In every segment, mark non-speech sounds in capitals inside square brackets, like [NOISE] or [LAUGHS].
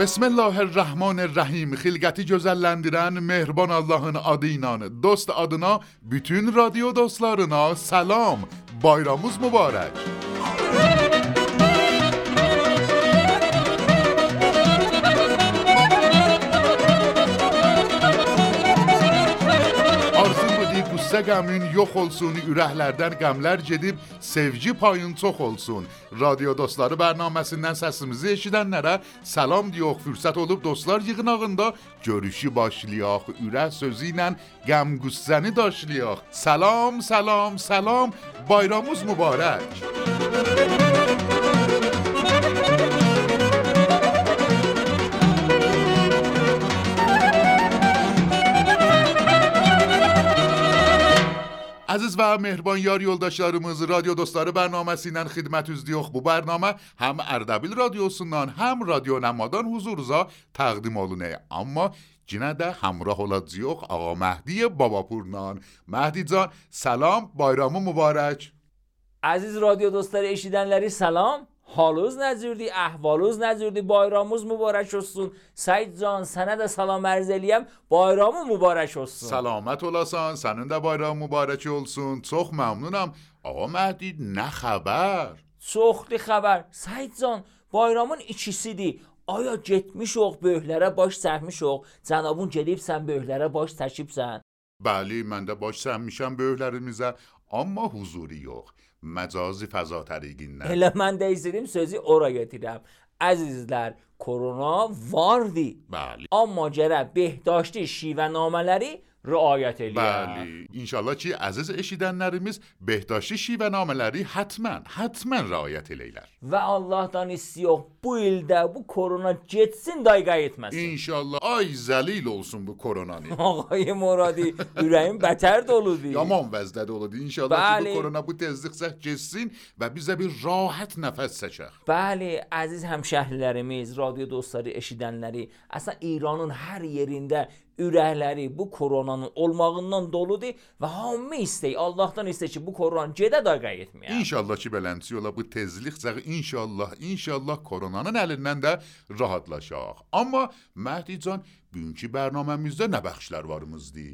بسم الله الرحمن الرحیم. خیلگتی گزلندیرن مهربان اللهن آدینان. دوست آدنا بیتون رادیو دوستلارنا سلام. بایراموز مبارک. Qüssə qəmin yox olsun, ürəklərdən qəmlər gedib sevgi payın çox olsun. Radio dostları bərnaməsindən səsimizi eşidənlərə salam deyox, fürsət olub dostlar yığınağında görüşü başlayaq, ürək sözü ilə qəm qüssəni daşlayaq. Salam, salam, salam. Bayramınız mübarək. عزیز و مهربان یاری اولداشتارموز رادیو دوستار برنامه سینن خدمت از دیوخ بو. برنامه هم اردبیل رادیو سنان هم رادیو نمادان حضور زا تقدیم آلونه. اما جنه ده همراه اولاد زیوخ آقا مهدی بابا پورنان مهدی جان سلام بایرامو مبارک. عزیز رادیو دوستار اشیدن لری سلام. حالوز نزیردی احوالوز نزیردی بایراموز مبارک استون سید جان سند سلام ارزلیم بایرامو مبارک استون سلامت اولاسان. سنده بایرام مبارک استون چخ ممنونم. آقا مهدی نه خبر. چخ خبر. سعید جان بایرامون ایچیسی دی آیا جت می شوخ به باش سر می شوخ زنابون جدیب سن به باش تشیب سن. بلی من ده باش سر می شم به اما حضوری یخ مجازی فضا تریگین نه. اله من دیزدیم سوزی او را گتیدم عزیز در کرونا واردی بله. آم ماجره بهداشتی شیوه ناملری رعایت الیا. بله. ان چی؟ عزیز اشیدن نریمیز بهداشتی شی و ناملری حتما حتما رعایت الیلر و الله دانی سیو بو ایلدا بو کرونا جتسین دای قایتماسین ان شاء آی زلیل اولسون بو کرونا نی. آقای مرادی یوریم بتر دولودی یامان وزد دولودی ان شاء الله چی بو بله. کرونا بو تزدیقسا جتسین و بیزا بی راحت نفس سچخ. بله عزیز همشهریلریمیز رادیو دوستاری اشیدنلری اصلا ایرانون هر یریندا ürəkləri bu koronanın olmağından doludur və hamı istəyir, Allahdan istəyir ki, bu korona gedə dayqa etməyə. İnşallah ki, belənçi ola bu tezlikcə inşallah, inşallah koronanın əlindən də rahatlaşaq. Amma Məhdi can, bugünkü bərnaməmizdə nə bəxşlər varımızdı?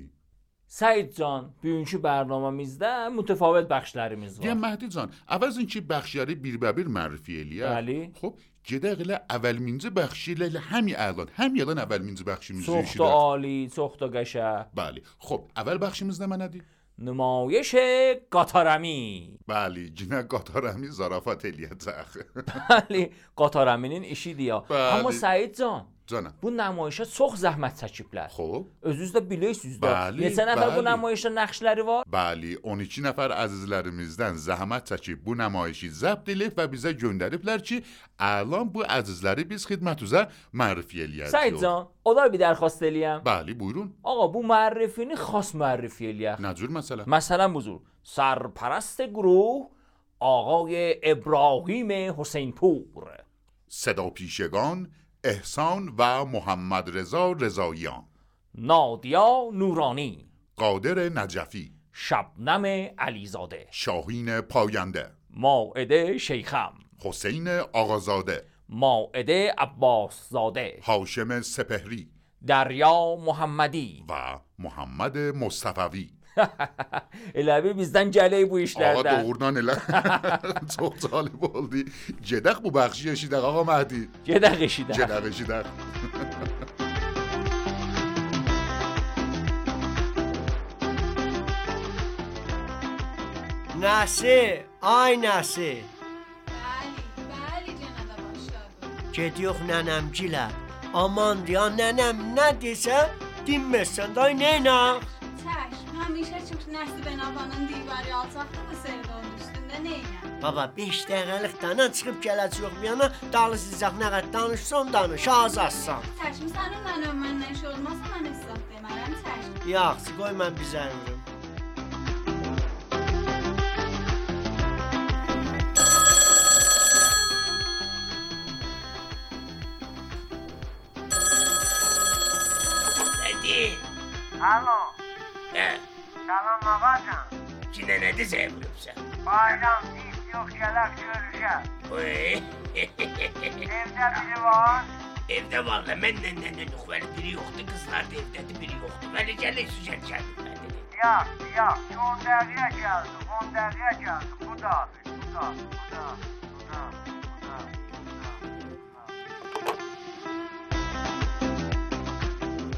Səid can, bugünkü bərnaməmizdə mütəfavit bəxşlərimiz var. Deyəm Məhdi can, əvəzin ki, bəxşləri birbə-bir mərifə eləyək. Bəli. Xop, جدقله اولمینزه بخشی لیل همین الان. همین الان اولمینزه بخشی سوخت عالی سوخت گشه. بله. خب اول بخشیمیز نمه ندید نمایش قاتارمی بله جنه قاتارمی زرافت الیت زخ بله قاتارمینین اشی دیا بله. اما سعید جان Canım. bu nümayişə çox zəhmət çəkiblər. Xop, Özünüz də bilirsiniz də. Bəli, Neçə nəfər bu nümayişdə nəqşləri var? bəli, 12 nəfər əzizlərimizdən zəhmət çəkib bu nümayişi zəbt edib və bizə göndəriblər ki, əlan bu əzizləri biz xidmətinizə mərifə eləyəcəyik. Səid can, olar bir dərxواست eləyəm. Bəli, buyurun. آقا bu معرفini خاص معرفی eləyək. Nə cür məsələ? مثلا بزرگ سرپرست گروه آقای ابراهیم حسین پور صدا پیشگان احسان و محمد رضا رضاییان. نادیا نورانی. قادر نجفی. شبنم علیزاده. شاهین پاینده. ماعده شیخم. حسین آقازاده. ماعده عباس زاده هاشم سپهری. دریا محمدی. و محمد مصطفوی. Elə bizdən gələk bu Ağa işlərdən. doğrudan elə çox cəlib oldu. Gedək bu bəxşi eşidək ağa Məhdi. Gedək eşidək. Gedək eşidək. Nəsi, ay nəsi. Bəli, bəli cənab başladı. Gediyox nənəmgilə. Aman deyə nənəm nə desə dinməsən day neynə? Çəşm, həmişə çox Nəsibə nabanın divarı alçaqlığı sevdonun üstündə neynə? Baba 5 dəqiqəlik dana çıxıb gələcək bir yana dalı sizə nə qədər danışsan danış, azadsan. Çəşm sənin mən ömründən iş olmazsa mən hesab. Yaxşı, qoy mən bizə. Hadi. Alo. anlamadım. İçinde ne dizeye bulursa? Bayram deyip yok yalak göreceğim. Evde biri var. Evde valla benden de yok böyle biri yoktu kızlar da evde biri yoktu. Böyle gelin süzer geldim ben dedim. Ya ya on derya geldi on derya geldi bu da abi bu da abi, bu da.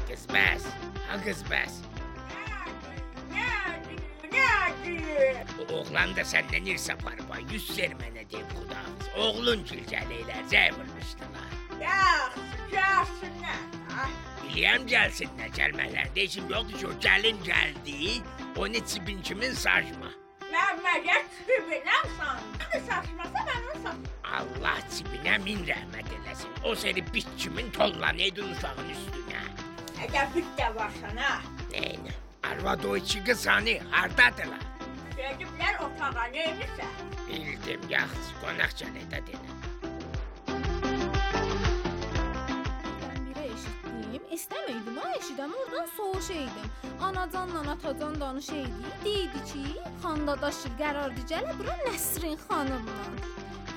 Kız bas. Ha kız bas. O oğlan da senden ir sapar bay. Yüz sermene deyip kudağız. Oğlun cilceleyler zevurmuştular. Biliyem gelsinler gelmelerde işim yoktu şu gelin geldi. Onu çipin kimin saçma. Allah çipine min rahmet eylesin. O seni bitçimin tollanıydın uşağın üstüne. Əgər bir də varsan ha, Neyine? Arvad o iki kız hani hardadılar. Gediblər otağa neymişsən? Bildim yaxşı qonaq gələydə denə. Birə eşitdim. İstəməydim ha eşidəm. Oradan soruşaydım. Anacanla atacan danışaydı. Deydi ki, xandadaşır qərar dicələ bura Nəsrin xanımla.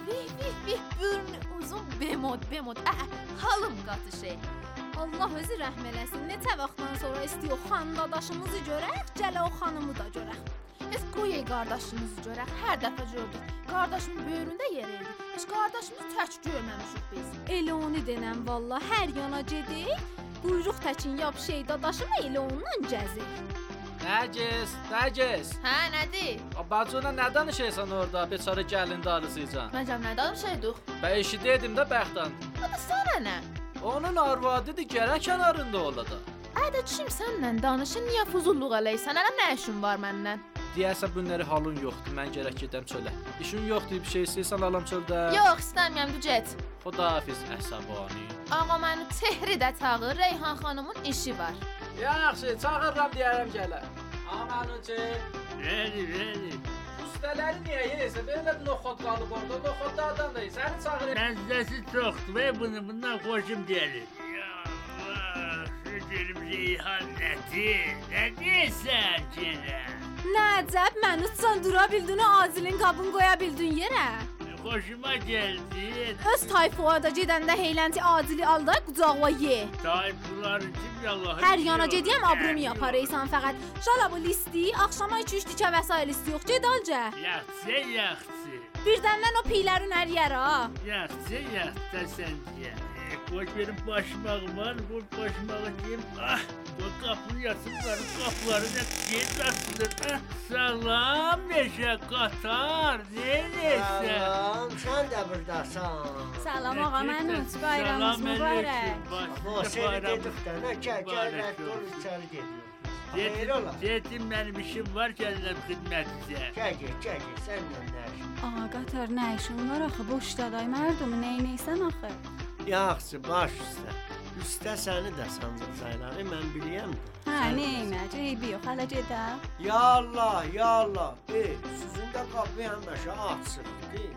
Vih vih vih burnu uzun bemod bemod. Ə, halım qatı şey. Allah özü rəhm eləsin. Neçə vaxtdan sonra istəyir xandadaşımızı görək, gələ o xanımı da görək. Biz qoyay qardaşımızı görək. Hər dəfə gördük. Qardaşımın böyründə yer idi. Heç qardaşımızı tək görməmişik biz. Elə onu denəm valla hər yana gedik. Quyruq təkin yap şey dadaşımı elə ondan gəzir. Nərgiz, Nərgiz. Hə, nədir? A bacına nə danışırsan orada? Beçara gəlin darısıcan. Məncəm nə danışaydıq? Bə eşidirdim də bəxtdən. Ada sana nə? Onun arvadıdır, gərək kənarında olada. Ədə kim sənlə danışır? Niyə fuzulluq eləyirsən? Hələ nə işin var məndən? Deyəsən bunları halın yoxdur. Mən gərək gedəm çölə. İşin yoxdur, bir şey istəyirsən alam çöldə. Yox, istəmirəm, du get. Xudahafiz əsəbani. Ağa məni Tehri də çağır, Reyhan xanımın işi var. Yaxşı, çağırıram deyərəm gələ. Amanınçı. Rəli, rəli. Ustaları niyə yeyirsən? Belə bir noxud qalıb orada. Noxud da adam da. Səni çağırır. Məzdəsi çoxdur və bunu bundan xoşum gəlir. Ya Allah, şükürüm Reyhan nədir? Nə deyirsən genə? Nəcəb, məni tutsan dura bildin, Azilin qabını qoya bildin yerə. Xoşuma gəldi. Öz tayfoya da gedəndə heylənti Adili al da qucağına ye. Tayfları kim Allah? Hər yana gediyəm abrumu yaparaysan fəqət. Şala bu listi, axşama 2-3 tikə vəsait listi yox, ged alca. Yaxşı, yaxşı. Birdəndən o piylərin hər yer ha. Yaxşı, yaxşı sən deyə. Qoy benim başmağım var, bu başmağı deyim. Ah, bu qapını yasıqları, qapıları da gec açılır. Ah, salam meşə qatar, neyləsən? Salam, sən də burdasan. Salam ağa, mənim bayramınız mübarək. O seni dedik də, nə gəl, gəl, rədd ol, içəri gediyor. Xeyr ola. Yetim mənim işim var, gəlirəm xidmətinizə. Gəl, gəl, gəl, sənlə nə işin? Ağa qatar nə işin var axı boşdaday mərdumu neynəysən axı? Yaxşı, baş üstə. Üstə səni də sancacaqları mən bilirəm. Hə, neynəcək, eybi yox, hələ gedə. Ya Allah, ya Allah. Ey, sizin də qapı həmişə açıqdır.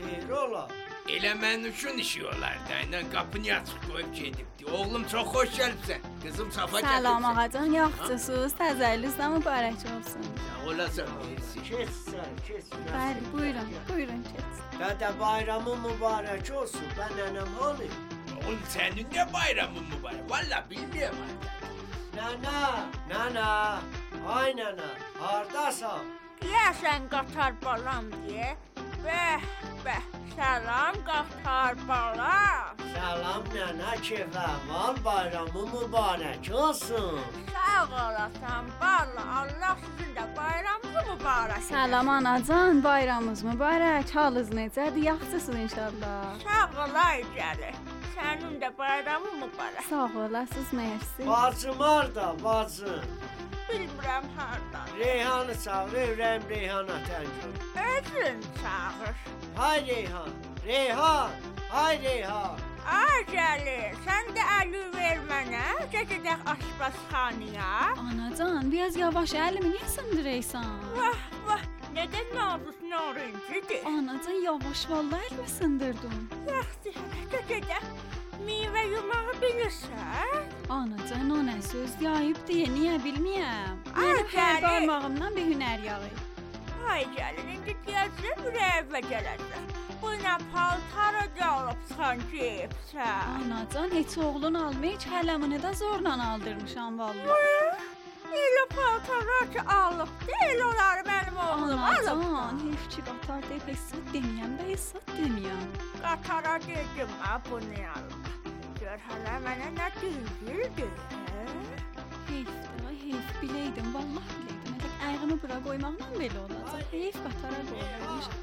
Xeyr ola. Elə mənuşun işi olardı. Aynen qapını açıq qoyub gedibdi. Oğlum çox xoş gəlibsən. Qızım safa Salam ağacan, yaxşısınız, təzəllüzdən mübarək olsun. Sağ olasan. versin. Keç sən, keç. Bəli, buyurun, buyurun keç. Dədə bayramı mübarək olsun. Mən nənəm hanı? Oğlum senin de bayramın mübarek. Valla bilmiyorum artık. Nənə, nənə. Ay nənə, hardasan? Deyəsən qatar balam deyə. Bəh, bəh. Salam qatar bala. Salam nənə, kef əhval bayramı mübarək olsun. Sağ olasan bala. Allah sizin də bayramınızı mübarək. Salam anacan, bayramınız mübarək. Halınız necədir? Yaxşısınız inşallah. Sağ olay gəlir. Sənin də bayramın mübarək. Sağ olasınız, mersi. Bacım harda, bacım? Bilmirəm hardan. Reyhanı çağır, ürəyim Reyhana təng ol. Özün çağır. Hay Reyhan, Reyhan, hay Reyhan. Ay gəlir. Sən də əli ver mənə. Gedək aşpazxana. Saniye? Anacan biraz yavaş elimi niye sındırıyorsan? Vah vah neden namus narıncıdır? Anacan yavaş vallahi elimi sındırdın. Yaxşı hərəkət edək. Meyvə yumağı bilirsən? Anacan o ne söz yayıp diye niye bilmeyem. Ay, Yani her yani. parmağımdan bir hüner yağı. verəcəlin, deyəcəm rəvə gələcəm. Bu nə paltara qalıb sanki hepsə. Anacan, heç oğlun almaya heç hələmini də zorla aldırmışam vallahi. Elə paltarlar ki alıb, deyil onlar mənim oğlum alıb. Anacan, heç ki qatar deyib hesab deməyəm də hesab deməyəm. Qatara dedim, ha bunu alıb. Gör hələ mənə nə deyildi. Heyf də, heyf biləydim, vallahi biləydim. Hele ayağımı bura koymağımla böyle olacak. Heyf qatara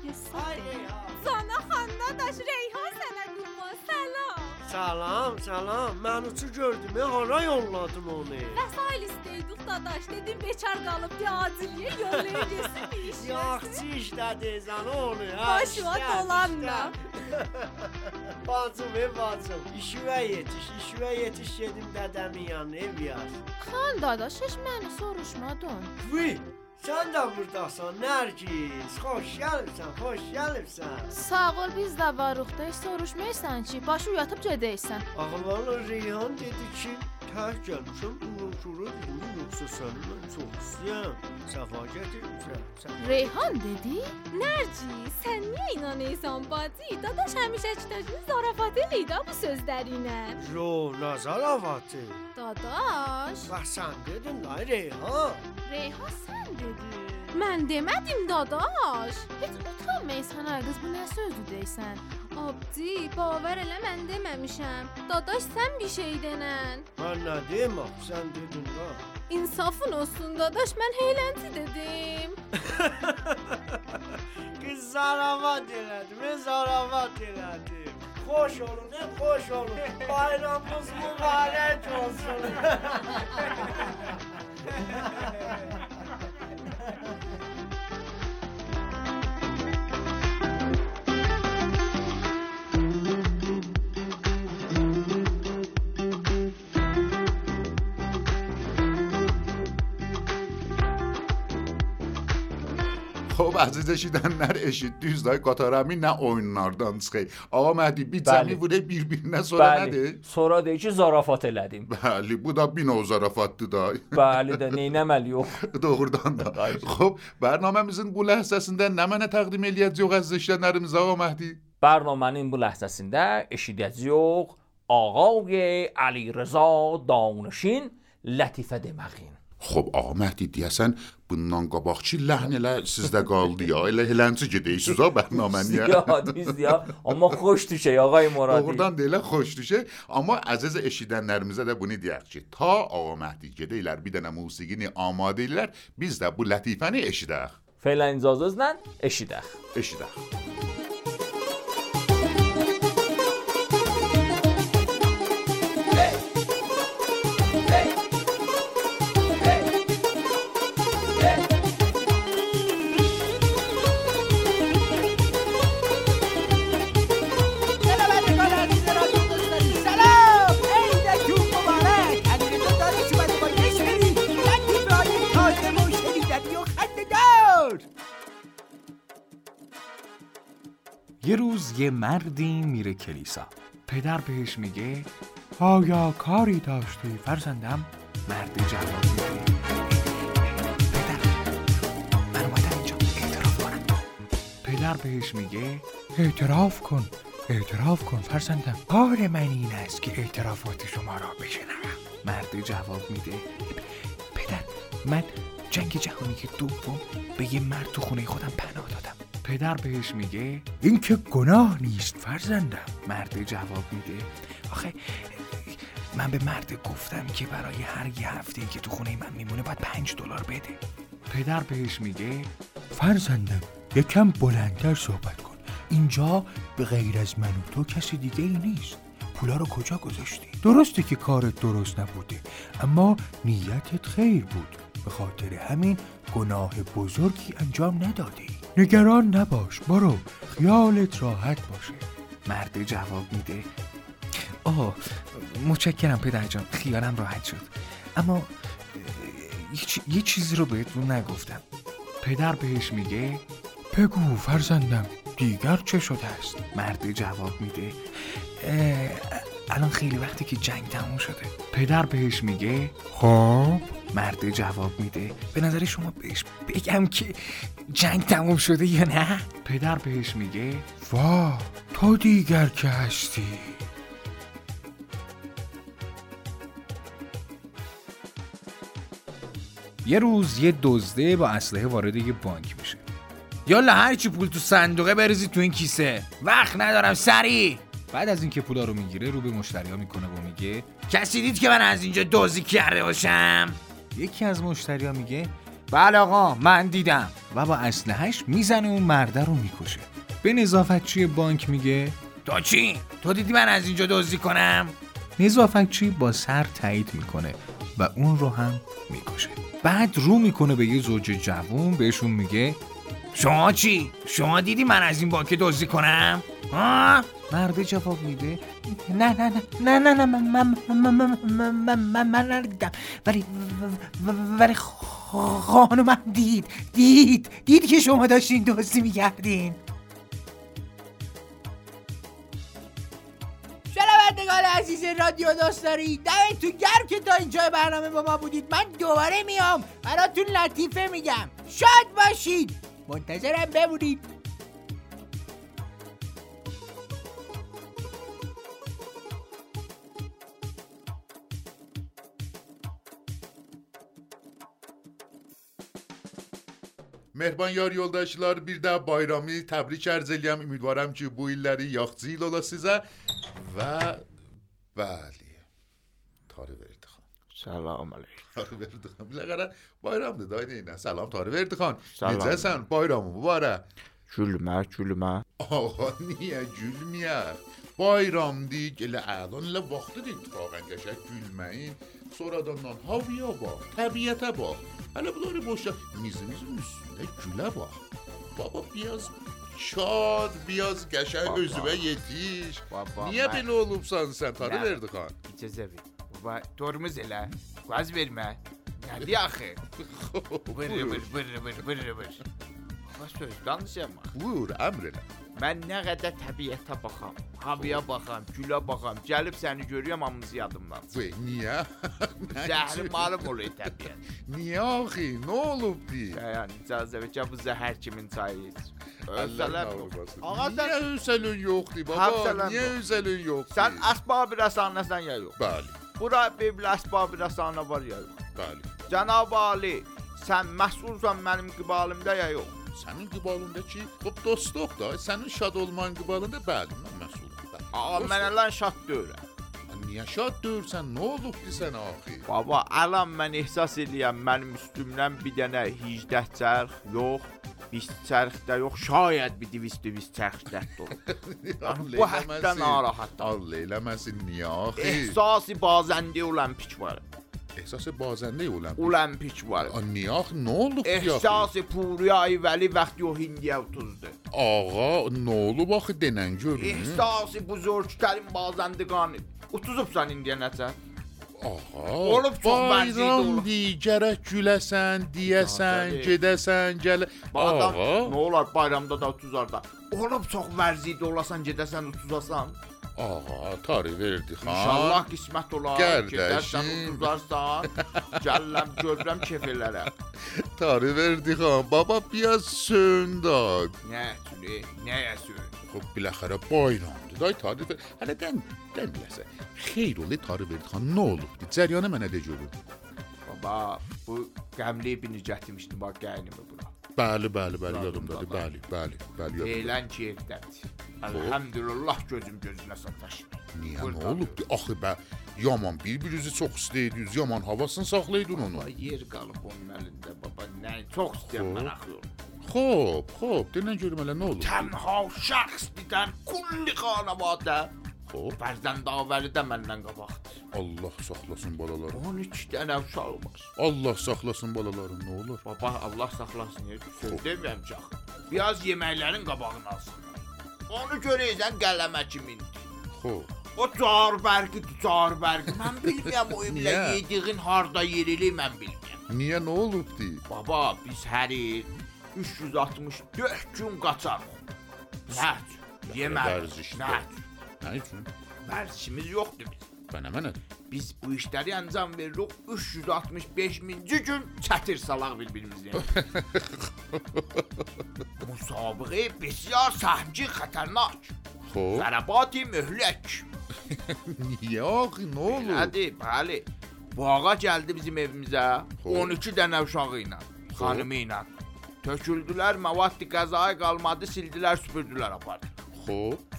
hesat demeyem. Sana xandadaş Reyhan sənə qurban səlam. Salam, salam. Mən uçu gördüm, hara yolladın onu? Vəsail istəydik dadaş, dedim bekar qalıb təciliyə yollayıb yesin bir [LAUGHS] iş. Yaxşı işlədin onu. Başıma dolanma. [LAUGHS] bacım, ev bacım. İşivə yetiş, işivə yetiş gedim dədəmin yanına ev yaz. Xan dadaş heç məni soruşmadın. Vıy, sən də burdasan, Nərgiz. Xoş gəlibsən, xoş gəlibsən. Sağ ol biz də varıq da heç soruşmayırsan ki, başı yatıb gedəysən. Ağlanı Reyhan dedi ki, tək gəlmişəm, ürəkuru dedim, yoxsa səni mən çox istəyəm. Səfa gətirmişəm. Sən- Reyhan dedi? Nərci, sən niyə inanırsan bacı? Dadaş həmişəkilərin zarafat eləyir bu sözlərinə. Yo, nazaravatı. Dadaş, Bax sən dedin, ay Reyhan. Reyhan sən dedin. Mən demədim dadaş. Heç utanmayırsan ay qız bu nə sözdür deysən? Abdi, bavar elə mən deməmişəm. Dadaş sən bir şey denən. Mən nə deyim, axı, sən dedin da. İnsafın olsun dadaş, mən heylənti dedim. [LAUGHS] Qız zaravat elədim, mən zaravat elədim. Xoş olun, hep xoş olun. Bayramınız mübarək olsun. [LAUGHS] بازیش شدن نرسید دیز دای کاتارمی نه اون نردن سخی آقا مهدی بی بله. تمی بوده بیر بیر. نه سورا بله. نده. سورا دیجی زرافات لدیم. بله بودا بی نو زرافات دای. بله دا نی نمالی او [LAUGHS] دوغر دان دا خوب خب، برنامه میزن بله حساسیند نمان تقدیم الیت زیوق از دشت نرم آقا مهدی. برنامه این بله حساسیند اشید زیوق آقا وی علی رضا داونشین لطیفه دمخین خب آقا مهدی دیاسن bundan qabaqçı ləhn elə sizdə qaldı ya. Elə helənci gedəyirsiniz ha bərnaməyə. Ya, düz ya. Amma xoş düşək ağay Muradi. Doğrudan da elə xoş düşür. Amma əziz eşidənlərimizə də bunu deyək ki, ta Ağa Məhdi gedəylər bir dənə musiqini amadə edirlər, biz də bu lətifəni eşidək. Fələn icazənizlə eşidək. Eşidək. مردی میره کلیسا. پدر بهش میگه آیا کاری داشتی؟ فرزندم مرد جواب میده پدر من اومدم اینجا اعتراف کنم. پدر بهش میگه اعتراف کن اعتراف کن فرزندم. کار من این است که اعترافات شما را بشنوم. مرد جواب میده پدر من جنگ جهانی دوم به یه مرد تو خونه خودم پناه دادم. پدر بهش میگه این که گناه نیست فرزندم. مرد جواب میده. آخه من به مرد گفتم که برای هر یه هفته که تو خونه من میمونه باید پنج دلار بده. پدر بهش میگه فرزندم یکم بلندتر صحبت کن. اینجا به غیر از من و تو کسی دیگه ای نیست. پولا رو کجا گذاشتی؟ درسته که کارت درست نبوده اما نیتت خیر بود. به خاطر همین گناه بزرگی انجام ندادی. نگران نباش برو خیالت راحت باشه. مرد جواب میده. آه متشکرم پدر جان خیالم راحت شد. اما یه, چی- یه چیزی رو بهتون نگفتم. پدر بهش میگه بگو فرزندم دیگر چه شده است؟ مرد جواب میده. "اه، الان خیلی وقتی که جنگ تموم شده. پدر بهش میگه خب؟ مرد جواب میده. به نظر شما بهش بگم که جنگ تموم شده یا نه؟ پدر بهش میگه وا تو دیگر که هستی. یه روز یه دزده با اسلحه وارد یه بانک میشه. یالا هر چی پول تو صندوقه بریزی تو این کیسه. وقت ندارم سری بعد از اینکه پولا رو می‌گیره رو به مشتریا می‌کنه و میگه کسی دید که من از اینجا دزدی کرده باشم؟ یکی از مشتریا میگه بله آقا من دیدم. و با اسلحهش می‌زنه اون مرده رو می‌کشه. به نظافتچی بانک میگه تو چی؟ تو دیدی من از اینجا دزدی کنم؟ نظافتچی با سر تایید می‌کنه و اون رو هم می‌کشه. بعد رو می‌کنه به یه زوج جوون بهشون میگه شما چی؟ شما دیدی من از این بانک دزدی کنم؟ مرده جواب میده. نه نه نه نه نه من من من من ندیدم. ولی ولی خانومم دید. دید. دید که شما داشتین دوستی می‌کردین. شنوندگان عزیز رادیو دوست داری دمتون گرم که تا اینجا برنامه با ما بودید. من دوباره میام. براتون لطیفه میگم. شاد باشید. منتظرم بمونید. Mehriban yar yoldaşlar, bir də bayramı təbrik ərz eləyəm. Ümidvaram ki, bu illəri yaxşı il ola sizə və bəli. Tarı verdi xan. Salam aleyküm. Tarı verdi xan. Biləqərə bayramdır da nə. Salam Tarı verdi xan. Necəsən? Bayramı mübarək. Gülmə, gülmə. Ağa niyə gülməyək? Bayramdır, elə əlan elə vaxtıdır ittifaqən qəşəng gülməyin. Sonradan havaya bax, təbiətə bax. Hani bunları boşa mizimizin üstünde küle var. Baba biraz şad biraz geçer baba. gözüme yetiş. Baba, Niye ben... beni oğlumsan sen tanı verdik ha? İçeceğiz abi. Baba torumuz hele. Gaz verme. Geldi akı. Bırı [LAUGHS] bır bır bır bır bır. Allah söz yanlış yapma. Buyur emrine. Mən nə qədər təbiətə baxam, havaya baxam, gülə baxam, gəlib səni görürəm hamımız yadımdan. Və niyə? [LAUGHS] Zəhri malım olur təbiət. [LAUGHS] Niyə axı? Nə olubdu? Yəni icazə ver ki, bu zəhər kimin çayı iç. Özələm yox. Ağa niyə özəlün yoxdur baba? Niyə yox. özəlün yoxdur? Sən əsbab rəsanəsən ya yox? Bəli, Bura bibli əsbab rəsanə var ya yox? bəli. Cənab Ali, sən məsulsan mənim qibalimdə ya yox? Sənin qibalındakı o dostluq da, sənin şad olman qibalında bəli, mən məsulum. Bəli. Ağa mən elə şad deyirəm. Niyə şad deyirsən? Nə olubdu sənə axı? Baba, əlan mən ehsas eləyəm mənim üstümdən bir dənə 18 çərx yox, 20 çərx də yox, şayad bir 200 çərx dərd [LAUGHS] olur. Bu hətta narahat. Allah eləməsin niyə axı? Ehsası bazəndə olimpik var. احساس بازنده المپیک المپیک var. Niyə nə oldu ki? Ehsas Puriyayı Vəli vaxt o hindiyə utuzdu. Ağa, nə olub axı denən görün? Ehsas buzurçların bazəndə qanı. Utuzubsan indiyə nəcə? Aha. Olub çox vəziyyət olub. Digərək güləsən, deyəsən, ya, gedəsən, gəl. Adam nə olar bayramda da 30 arda. Olub çox vəziyyət olasan, gedəsən, 30 asan. Aha, tarih verirdik ha. İnşallah qismət olar, gedərsən uduzarsan, gəlləm görürəm kefirlərə. [LAUGHS] tarih verdik ha, baba piyaz söndü. Nə tülü, nəyə söndü? Xub biləxərə bayramdı. Day tarih ver. Hələ dən, dən biləsə. Xeyr ola tarih verdik ha, nə olubdu? Cəryanı mənə də görün. Baba, bu qəmli bir nicətim iştiba gəynimi bura. Bəli, bəli, bəli, Yadımda yadımdadır. da. Bəli, bəli, bəli, yadımdadır. Eylən ki evdədir. Elhamdülillah gözüm gözünə sataşmır. Niyə nə olubdu? Axı bə yaman bir-birinizi çox istəyirdiniz, yaman havasını saxlaydın onu. Baba yer qalıb onun əlində baba. Nə çox istəyirəm mən axı. Xoş, xoş, denən görüm elə nə olub? Tənha şəxs bir kulli xanavadə. Xoş. Fərzənd avəli də məndən qabaqdır. Allah saxlasın balaları. 12 dənə uşağı var. Allah saxlasın balaları, nə olur? Baba Allah saxlasın. Söz demirəm ki axı. Biraz yeməklərin qabağını alsın. Onu görəysən qələmə kimindir. Xoş. O car bərqi, car bərqi. Mən [LAUGHS] bilmirəm o Niyə? yediyin harda yerili mən bilmirəm. Niyə nə olubdu? Baba, biz hər il 364 gün qaçarıq. Nə? Yemək. Nə? Nə üçün? Vərzişimiz yoxdur biz. Bənə mənə. Biz bu işləri ancaq veririk 365-ci gün çətir salaq bir-birimizə. [LAUGHS] Müsabiqə besiar səhmci xətərnak. Xoş. Zərabati mühlək. Niyə axı, nə olub? Nədir? Bəli. Bu ağa gəldi bizim evimizə 12 dənə uşağı ilə, xanımı ilə. Töküldülər, məvaddi qəzaya qalmadı, sildilər, süpürdülər apardı.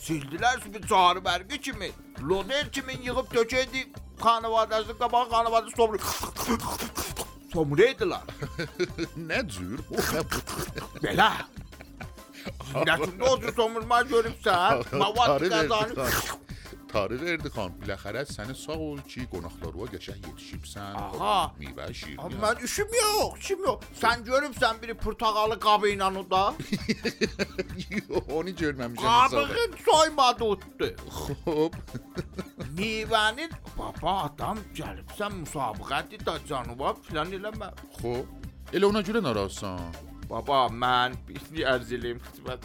Sildiler bir çağrı vergi kimi. Loder kimin yığıp töçeydi kanavardasını kapağı kanavardası somru. [LAUGHS] Somruydular. [LAUGHS] ne cür? [LAUGHS] Bela. Zindətimdə olsun somurma görübsən, mavat qazanıb. Tarı verdi xan, biləxərə səni sağ ol ki, qonaqlarına qəşəng yetişibsən. Ağa. Meyvə şirin. Abi mən işim yox, işim yox. Sən görübsən biri portağalı qabı ilə o da. [LAUGHS] Onu görməmişəm. Qabığın soymadı utdu. Hop. [LAUGHS] Meyvənin baba adam gəlibsən müsabiqədir da cənuba filan eləmə. Xoş. Elə ona görə narazısan. Baba mən bir ərz eləyim xidmət.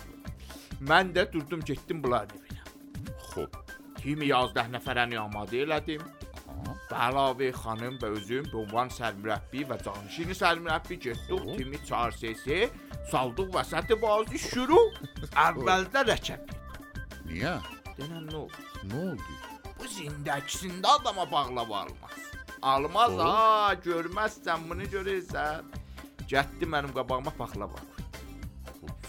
Mən də durdum getdim evinə. Xoş. Kimi 11 nəfərəni amadə elədim. Əlavə xanım və özüm ünvan sərmürəbbi və canişini sərmürəbbi getdik. Kimi 4 sesi saldıq vəsəti bazı şuru. Əvvəldə rəkəb. Niyə? Denən nə oldu? Nə oldu? Bu zindəkisində adama bağlava almaz. Almaz ha, görməzsən bunu görürsən. Getdi mənim qabağıma paxlava.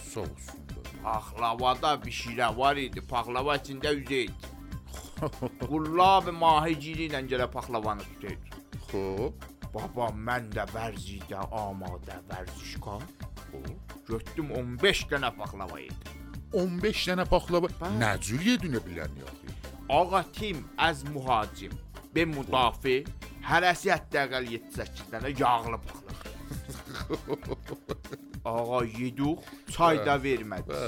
Sağ olsun. Paxlavada bir şirə var idi, paxlava içində üzə idi. [LAUGHS] Qullab mahicili ilə gələ paxlavanı tutaydı. Xoş. Baba mən də vərzidə amadə vərzişkar. Götdüm 15 dənə paxlava yedim. 15 dənə paxlava. Nə cür yedinə bilən yaxı? Ağa tim az muhacim və müdafi hərəsi hətta 7-8 dənə yağlı paxlava. [LAUGHS] Ağa yedik, çay da vermədi.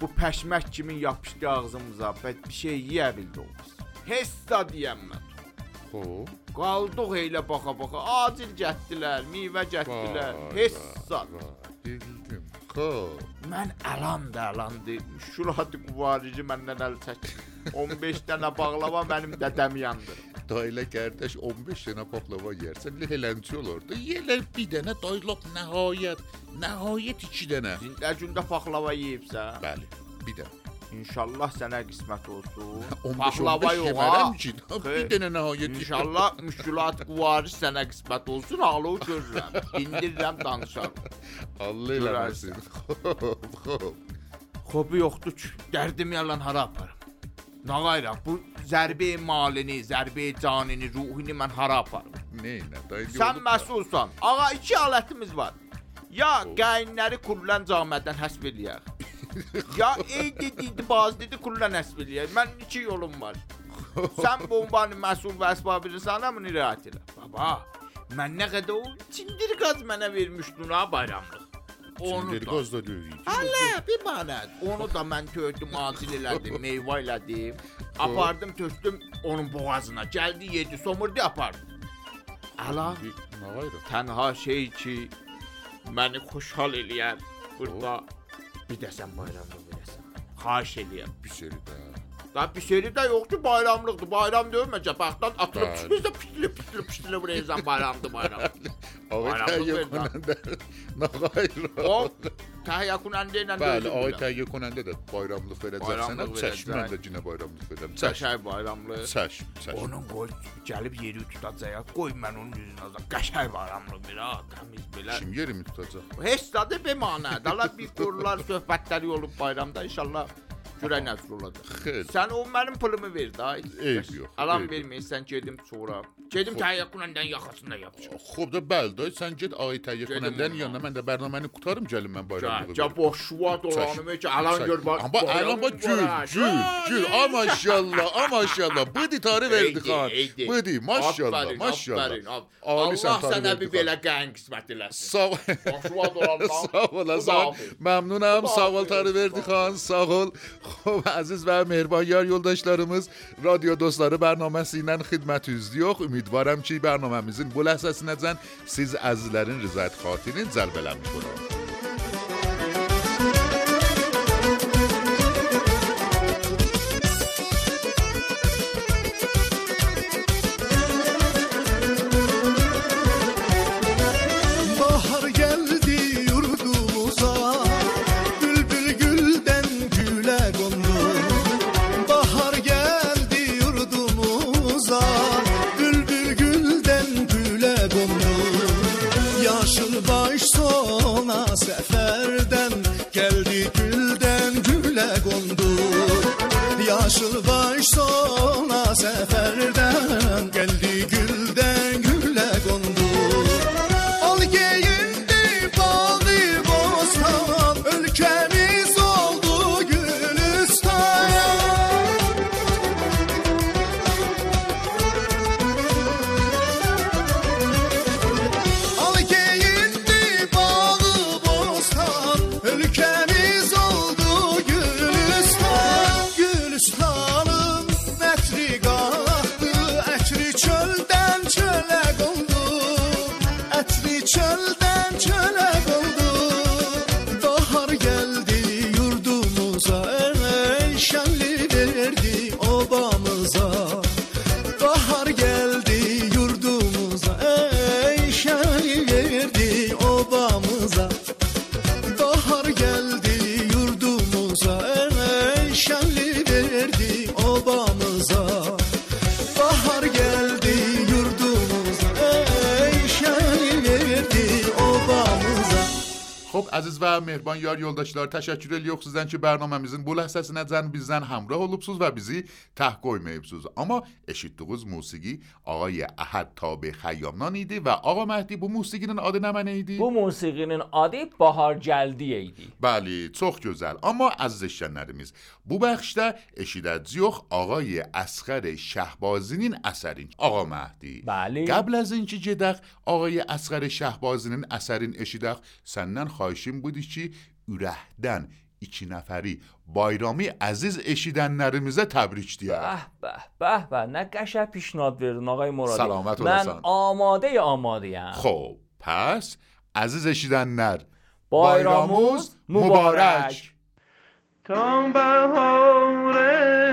Bu pəşmək kimin yapışdı ağzımıza, bəd bir şey yeyə bildi o biz. Heç da deyəmmət. Xoş. Qaldıq elə baxa-baxa, acil getdilər, meyvə getdilər, heç zad. Bildim. Xoş. Mən əlan da əlandı. Şuratı quvarici məndən əl çəkdi. 15 [LAUGHS] dənə bağlava mənim dədəm yandırır. Dayla qardaş 15 dənə paxlava yersən, lehələnçi olardı. Yelər bir dənə daylaq nəhayət, nəhayət 2 dənə. Zində gündə paxlava yeyibsən? Bəli, bir dənə. İnşallah sənə qismət olsun. 15 Paxlava 15 yox ha. yemərəm ki. Bir dənə nəhayət. İnşallah müşkülat quvaric sənə qismət olsun. Halı görürəm. İndirirəm danışarım. Allah eləməsin. Xoş, xoş. Xobu yoxdur ki, dərdim yalan hara aparım? Nə qayra, bu zərbə malini, zərbə canini, ruhunu mən hara aparım? Neynə? Dayı Sən məsulsan. Ağa iki alətimiz var. Ya qayınləri kurulan camədən həsb eləyək. ya ey dedi, baz dedi kurulan həsb eləyək. Mən iki yolum var. Sən bombanı məsul və əsbabını hamını riayət elə. Baba, mən nə qədər o çindir qaz mənə vermişdin ha bayramlıq. Qaz da deyil. Hələ bir manat. Onu da acil elədim, meyvə elədim. Apardım, tökdüm onun boğazına. Gəldi, yedi, somurdu, apardı. Əla, Nə qayra? tənha şey ki məni xoşhal eləyər. Burada bir də sən bayramlıq verəsən. Xahiş eləyirəm. Bir seri də. Da bir şey də yoxdur, bayramlıqdır. Bayram deyilməcə, baxdan atılıb Bəli. çıxırsa pişli pişli pişli buraya bayramdır bayram. Ağay Bayramlıq təhiyyə ver da. konəndə. Nə qayra? O ilə Bəli, ay təhiyyə konəndə də bayramlıq verəcəksən. Bayramlıq Çəşmə verəcək. də yenə bayramlıq verəcəm. Qəşəng bayramlıq. Çəş, çəş. Onun qoy gəlib yeri tutacaq. Qoy mən onun üzünə azaq. Qəşəng bayramlıq bir ha, təmiz belə. Kim yerimi tutacaq? Heç zadı bir mana. Dala bir qurlar söhbətləri [LAUGHS] olub bayramda inşallah görək nəzr olacaq. Xeyr. Sən o mənim pulumu ver da. Eyb yox, Alan verməyirsən gedim sonra. Gedim təhiyyə kunəndən yaxasında yapışam. Xoş da bəli, day sən get ay təhiyyə ona. yanına mən də bərnaməni qutarım gəlim mən bayramlığı. Ya boşva dolanımı ki alan gör bax. Amma alan bax gül, gül, gül. Ay maşallah, ay maşallah. Bu ditarı verdi xan. Bu di maşallah, maşallah. Allah sənə bir belə qəng qismət eləsin. Sağ ol. Boşva dolanma. [LAUGHS] Sağ ol, sağ ol. Məmnunam. Sağ ol Tarı verdi xan. Sağ ol. Xo'p, aziz va mehribonyor yo'ldoshlarimiz, radio do'stlari barnomasi bilan xizmatingizda Umidvaramki, barnomamizning bu siz azizlerin rizoyat xotini zarbalamiş olur. Baş sona seferden aziz və mehriban yar yoldaşlar, təşəkkür edirik sizdən ki, bərnaməmizin bu ləhzəsinəcən bizdən həmrah olubsuz və bizi tək qoymayıbsınız. Amma eşitdiyiniz musiqi ağay Əhəd Tabi Xəyyamdan idi və ağa Məhdi bu musiqinin adı nə mənə idi? Bu musiqinin adı Bahar Gəldi idi. Bəli, çox gözəl. Amma əziz eşidənlərimiz, bu bəxşdə eşidəcəyik ağay Əsxər Şəhbazinin əsərin Ağa Məhdi. Bəli. Qəbl az inki gedək ağay Əsxər Şəhbazinin əsərin eşidək, səndən چیم بودی چی؟ ارهدن ایچی نفری. بایرامی عزیز اشیدن نرمیزه تبریچ دیار به به به به. نه گشه پیشنات بردن آقای مرادی. سلامت و من آماده آماده هم خب پس عزیز اشیدن نر. بایراموز مبارک. تام به هار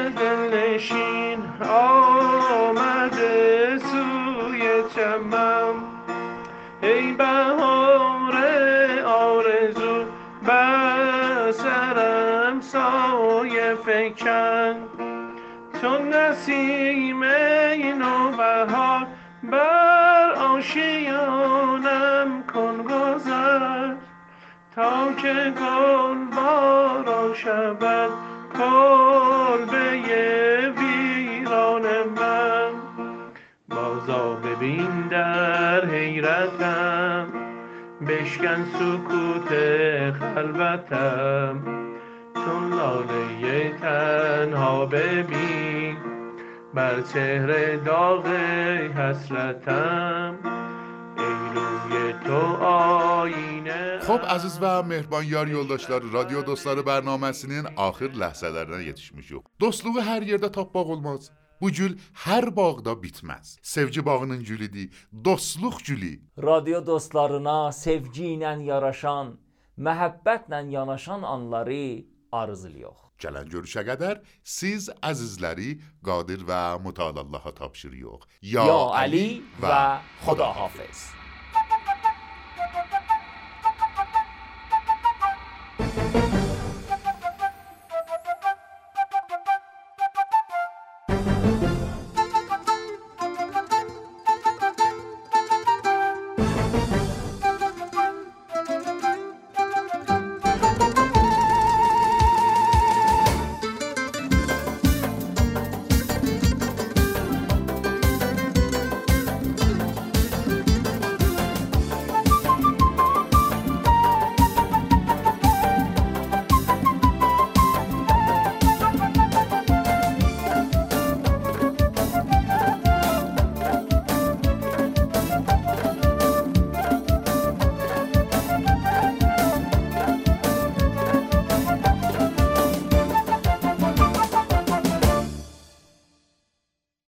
دلشین آمده سوی چمم ای به فکن چون نسیم اینو بهار بر آشیانم کن گذر. تا که گل باران شود کلبه ویران من. بازا ببین در حیرتم بشکن سکوت خلوتم. چون لاله تنها ببین بر چهره داغ حسرتم ای روی تو آینه Xo'p, aziz və mehriban yar yoldaşlar, radio dostları bərnaməsinin axır ləhzələrinə yetişmişik. Dostluğu hər yerdə tapmaq olmaz. Bu gül hər bağda bitməz. Sevgi bağının gülüdür, dostluq gülü. Radio dostlarına sevgi ilə yaraşan, məhəbbətlə yanaşan anları arzulayıq. Gələn görüşə qədər siz əzizləri Qadir və Mütəal Allaha tapşırıyıq. Ya Ali və Xudahafiz.